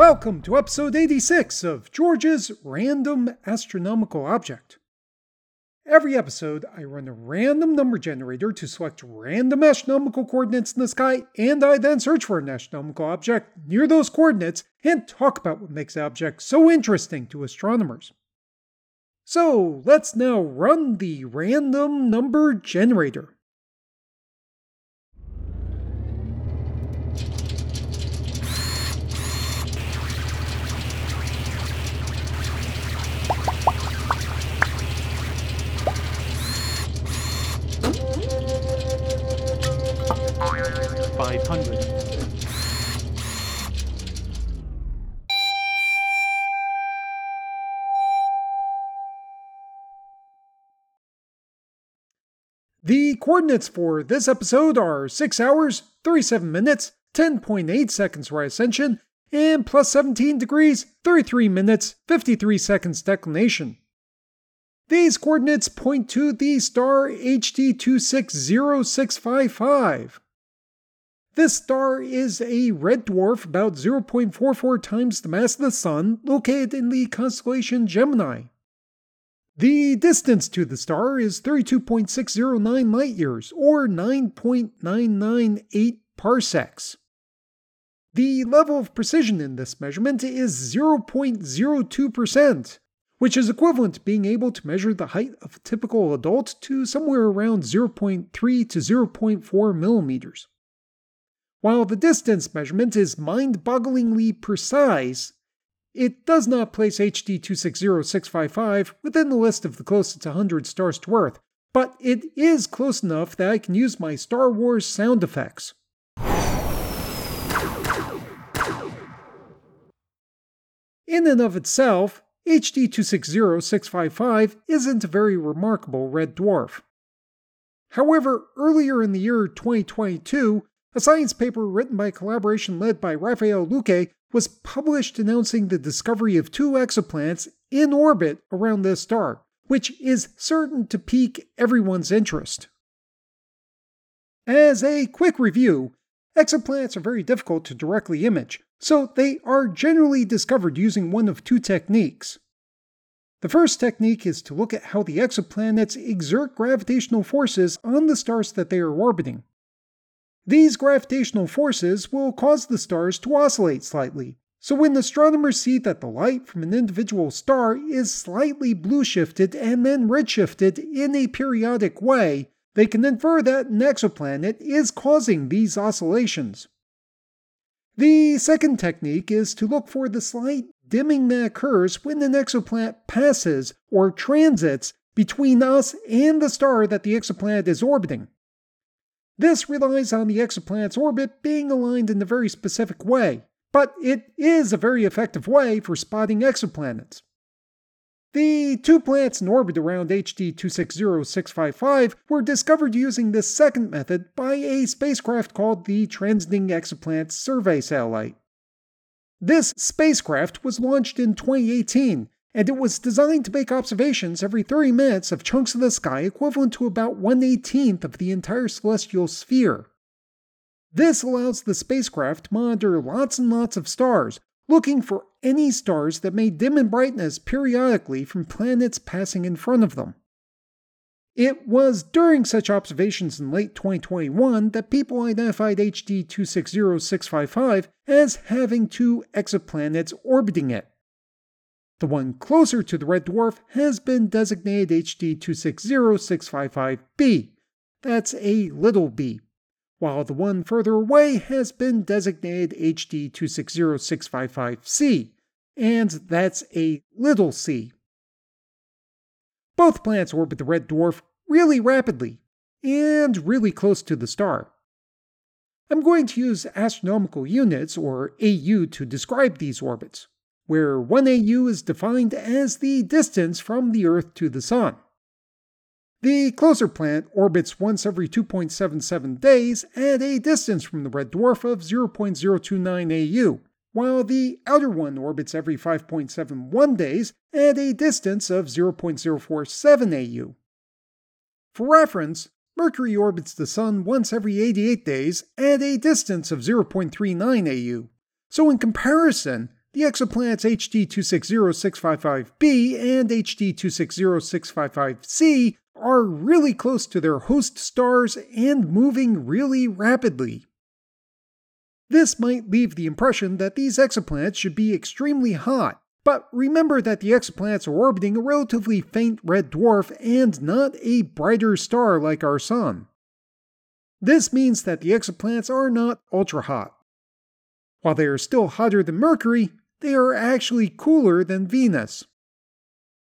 Welcome to episode 86 of George's Random Astronomical Object. Every episode, I run a random number generator to select random astronomical coordinates in the sky, and I then search for an astronomical object near those coordinates and talk about what makes the object so interesting to astronomers. So let's now run the random number generator. The coordinates for this episode are 6 hours, 37 minutes, 10.8 seconds for ascension, and plus 17 degrees, 33 minutes, 53 seconds declination. These coordinates point to the star HD 260655. This star is a red dwarf about 0.44 times the mass of the Sun, located in the constellation Gemini. The distance to the star is 32.609 light years, or 9.998 parsecs. The level of precision in this measurement is 0.02%, which is equivalent to being able to measure the height of a typical adult to somewhere around 0.3 to 0.4 millimeters. While the distance measurement is mind bogglingly precise, it does not place HD 260655 within the list of the closest 100 stars to Earth, but it is close enough that I can use my Star Wars sound effects. In and of itself, HD 260655 isn't a very remarkable red dwarf. However, earlier in the year 2022, a science paper written by a collaboration led by Raphael Luque was published announcing the discovery of two exoplanets in orbit around this star, which is certain to pique everyone's interest. As a quick review, exoplanets are very difficult to directly image, so they are generally discovered using one of two techniques. The first technique is to look at how the exoplanets exert gravitational forces on the stars that they are orbiting. These gravitational forces will cause the stars to oscillate slightly, so when astronomers see that the light from an individual star is slightly blue shifted and then redshifted in a periodic way, they can infer that an exoplanet is causing these oscillations. The second technique is to look for the slight dimming that occurs when an exoplanet passes or transits between us and the star that the exoplanet is orbiting. This relies on the exoplanet's orbit being aligned in a very specific way, but it is a very effective way for spotting exoplanets. The two planets in orbit around HD 260655 were discovered using this second method by a spacecraft called the Transiting Exoplanet Survey Satellite. This spacecraft was launched in 2018, and it was designed to make observations every 30 minutes of chunks of the sky equivalent to about 1 18th of the entire celestial sphere. This allows the spacecraft to monitor lots and lots of stars, looking for any stars that may dim in brightness periodically from planets passing in front of them. It was during such observations in late 2021 that people identified HD 260655 as having two exoplanets orbiting it. The one closer to the red dwarf has been designated HD 260655b. That's a little b while the one further away has been designated HD 260655C, and that's a little c. Both planets orbit the red dwarf really rapidly, and really close to the star. I'm going to use astronomical units, or AU, to describe these orbits, where 1 AU is defined as the distance from the Earth to the Sun. The closer planet orbits once every 2.77 days at a distance from the red dwarf of 0.029 AU, while the outer one orbits every 5.71 days at a distance of 0.047 AU. For reference, Mercury orbits the Sun once every 88 days at a distance of 0.39 AU. So, in comparison, the exoplanets HD 260655b and HD 260655c are really close to their host stars and moving really rapidly. This might leave the impression that these exoplanets should be extremely hot, but remember that the exoplanets are orbiting a relatively faint red dwarf and not a brighter star like our Sun. This means that the exoplanets are not ultra hot. While they are still hotter than Mercury, they are actually cooler than Venus.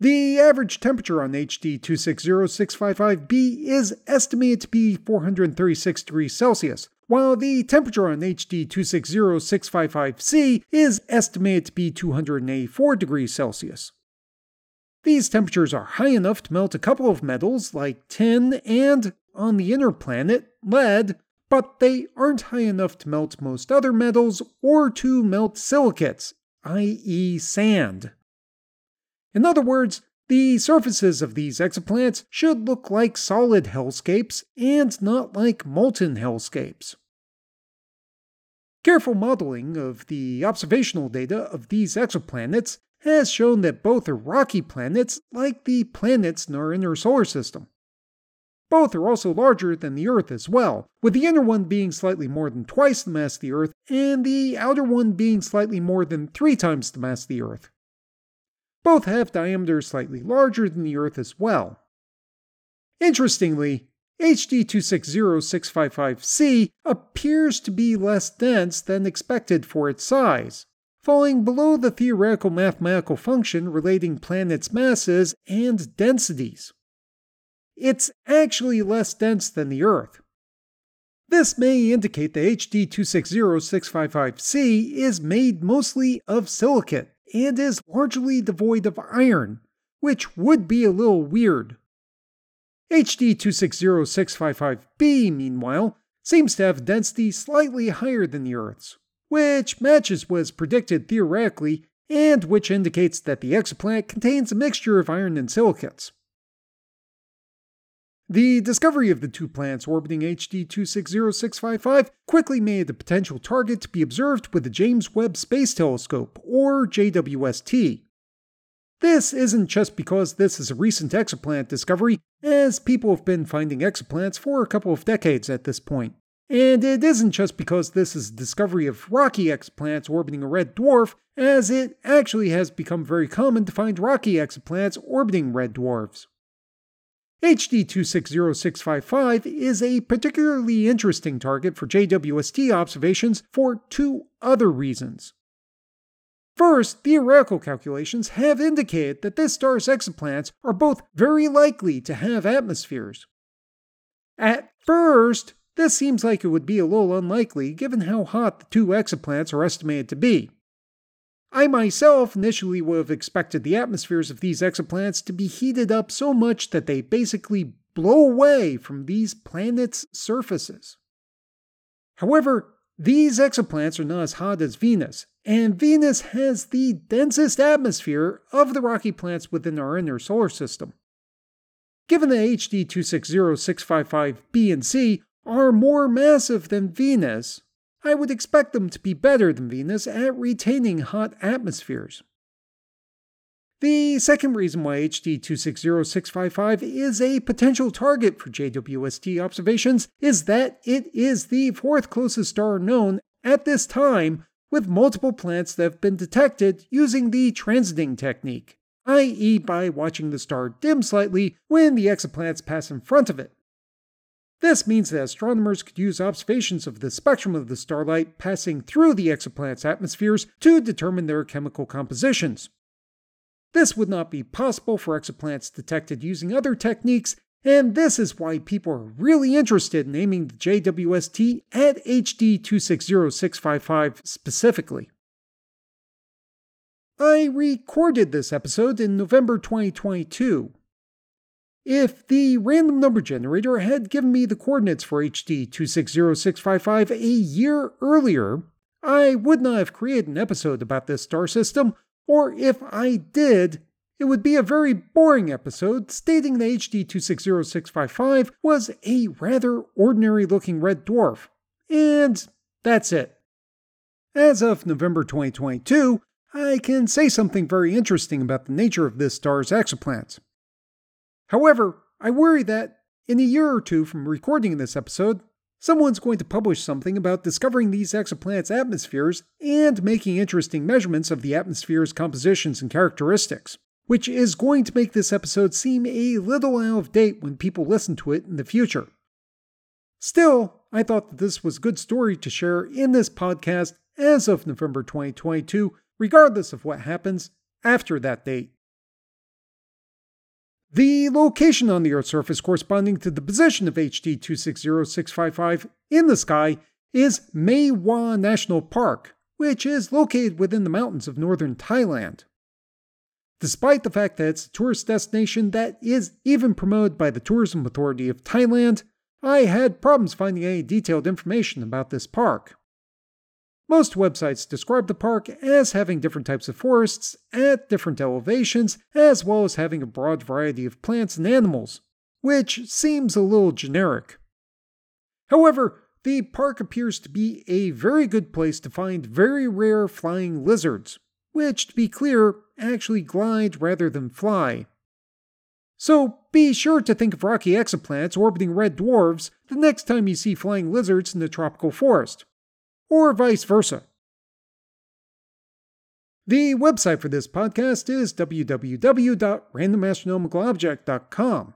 The average temperature on HD 260655b is estimated to be 436 degrees Celsius, while the temperature on HD 260655c is estimated to be 284 degrees Celsius. These temperatures are high enough to melt a couple of metals like tin and, on the inner planet, lead, but they aren't high enough to melt most other metals or to melt silicates, i.e., sand. In other words, the surfaces of these exoplanets should look like solid hellscapes and not like molten hellscapes. Careful modeling of the observational data of these exoplanets has shown that both are rocky planets like the planets in our inner solar system. Both are also larger than the Earth as well, with the inner one being slightly more than twice the mass of the Earth and the outer one being slightly more than three times the mass of the Earth. Both have diameters slightly larger than the Earth as well. Interestingly, HD 260655c appears to be less dense than expected for its size, falling below the theoretical mathematical function relating planets' masses and densities. It's actually less dense than the Earth. This may indicate that HD 260655c is made mostly of silicate and is largely devoid of iron, which would be a little weird. HD 260655b, meanwhile, seems to have density slightly higher than the Earth's, which matches what is predicted theoretically and which indicates that the exoplanet contains a mixture of iron and silicates. The discovery of the two planets orbiting HD 260655 quickly made the potential target to be observed with the James Webb Space Telescope, or JWST. This isn't just because this is a recent exoplanet discovery, as people have been finding exoplanets for a couple of decades at this point. And it isn't just because this is a discovery of rocky exoplanets orbiting a red dwarf, as it actually has become very common to find rocky exoplanets orbiting red dwarfs. HD 260655 is a particularly interesting target for JWST observations for two other reasons. First, theoretical calculations have indicated that this star's exoplanets are both very likely to have atmospheres. At first, this seems like it would be a little unlikely given how hot the two exoplanets are estimated to be. I myself initially would have expected the atmospheres of these exoplanets to be heated up so much that they basically blow away from these planets' surfaces. However, these exoplanets are not as hot as Venus, and Venus has the densest atmosphere of the rocky planets within our inner solar system. Given that HD 260655b and c are more massive than Venus, I would expect them to be better than Venus at retaining hot atmospheres. The second reason why HD 260655 is a potential target for JWST observations is that it is the fourth closest star known at this time, with multiple planets that have been detected using the transiting technique, i.e., by watching the star dim slightly when the exoplanets pass in front of it. This means that astronomers could use observations of the spectrum of the starlight passing through the exoplanet's atmospheres to determine their chemical compositions. This would not be possible for exoplanets detected using other techniques, and this is why people are really interested in aiming the JWST at HD 260655 specifically. I recorded this episode in November 2022, if the random number generator had given me the coordinates for HD 260655 a year earlier, I would not have created an episode about this star system, or if I did, it would be a very boring episode stating that HD 260655 was a rather ordinary looking red dwarf. And that's it. As of November 2022, I can say something very interesting about the nature of this star's exoplanets. However, I worry that in a year or two from recording this episode, someone's going to publish something about discovering these exoplanets' atmospheres and making interesting measurements of the atmosphere's compositions and characteristics, which is going to make this episode seem a little out of date when people listen to it in the future. Still, I thought that this was a good story to share in this podcast as of November 2022, regardless of what happens after that date. The location on the Earth's surface corresponding to the position of HD 260655 in the sky is Mae Wah National Park, which is located within the mountains of northern Thailand. Despite the fact that it's a tourist destination that is even promoted by the Tourism Authority of Thailand, I had problems finding any detailed information about this park. Most websites describe the park as having different types of forests at different elevations, as well as having a broad variety of plants and animals, which seems a little generic. However, the park appears to be a very good place to find very rare flying lizards, which, to be clear, actually glide rather than fly. So be sure to think of rocky exoplanets orbiting red dwarfs the next time you see flying lizards in the tropical forest or vice versa. The website for this podcast is www.randomastronomicalobject.com.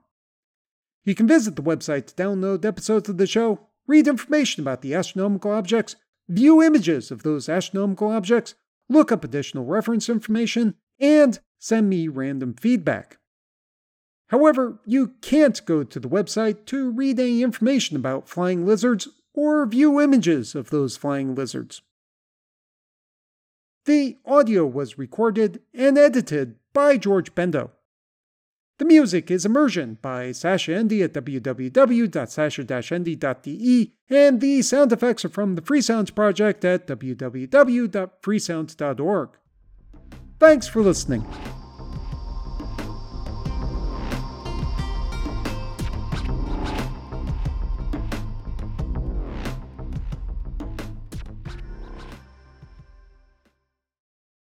You can visit the website to download episodes of the show, read information about the astronomical objects, view images of those astronomical objects, look up additional reference information, and send me random feedback. However, you can't go to the website to read any information about flying lizards or view images of those flying lizards. The audio was recorded and edited by George Bendo. The music is Immersion by Sascha Ende at www.sascha-ende.de, and the sound effects are from the Freesounds Project at www.freesounds.org. Thanks for listening.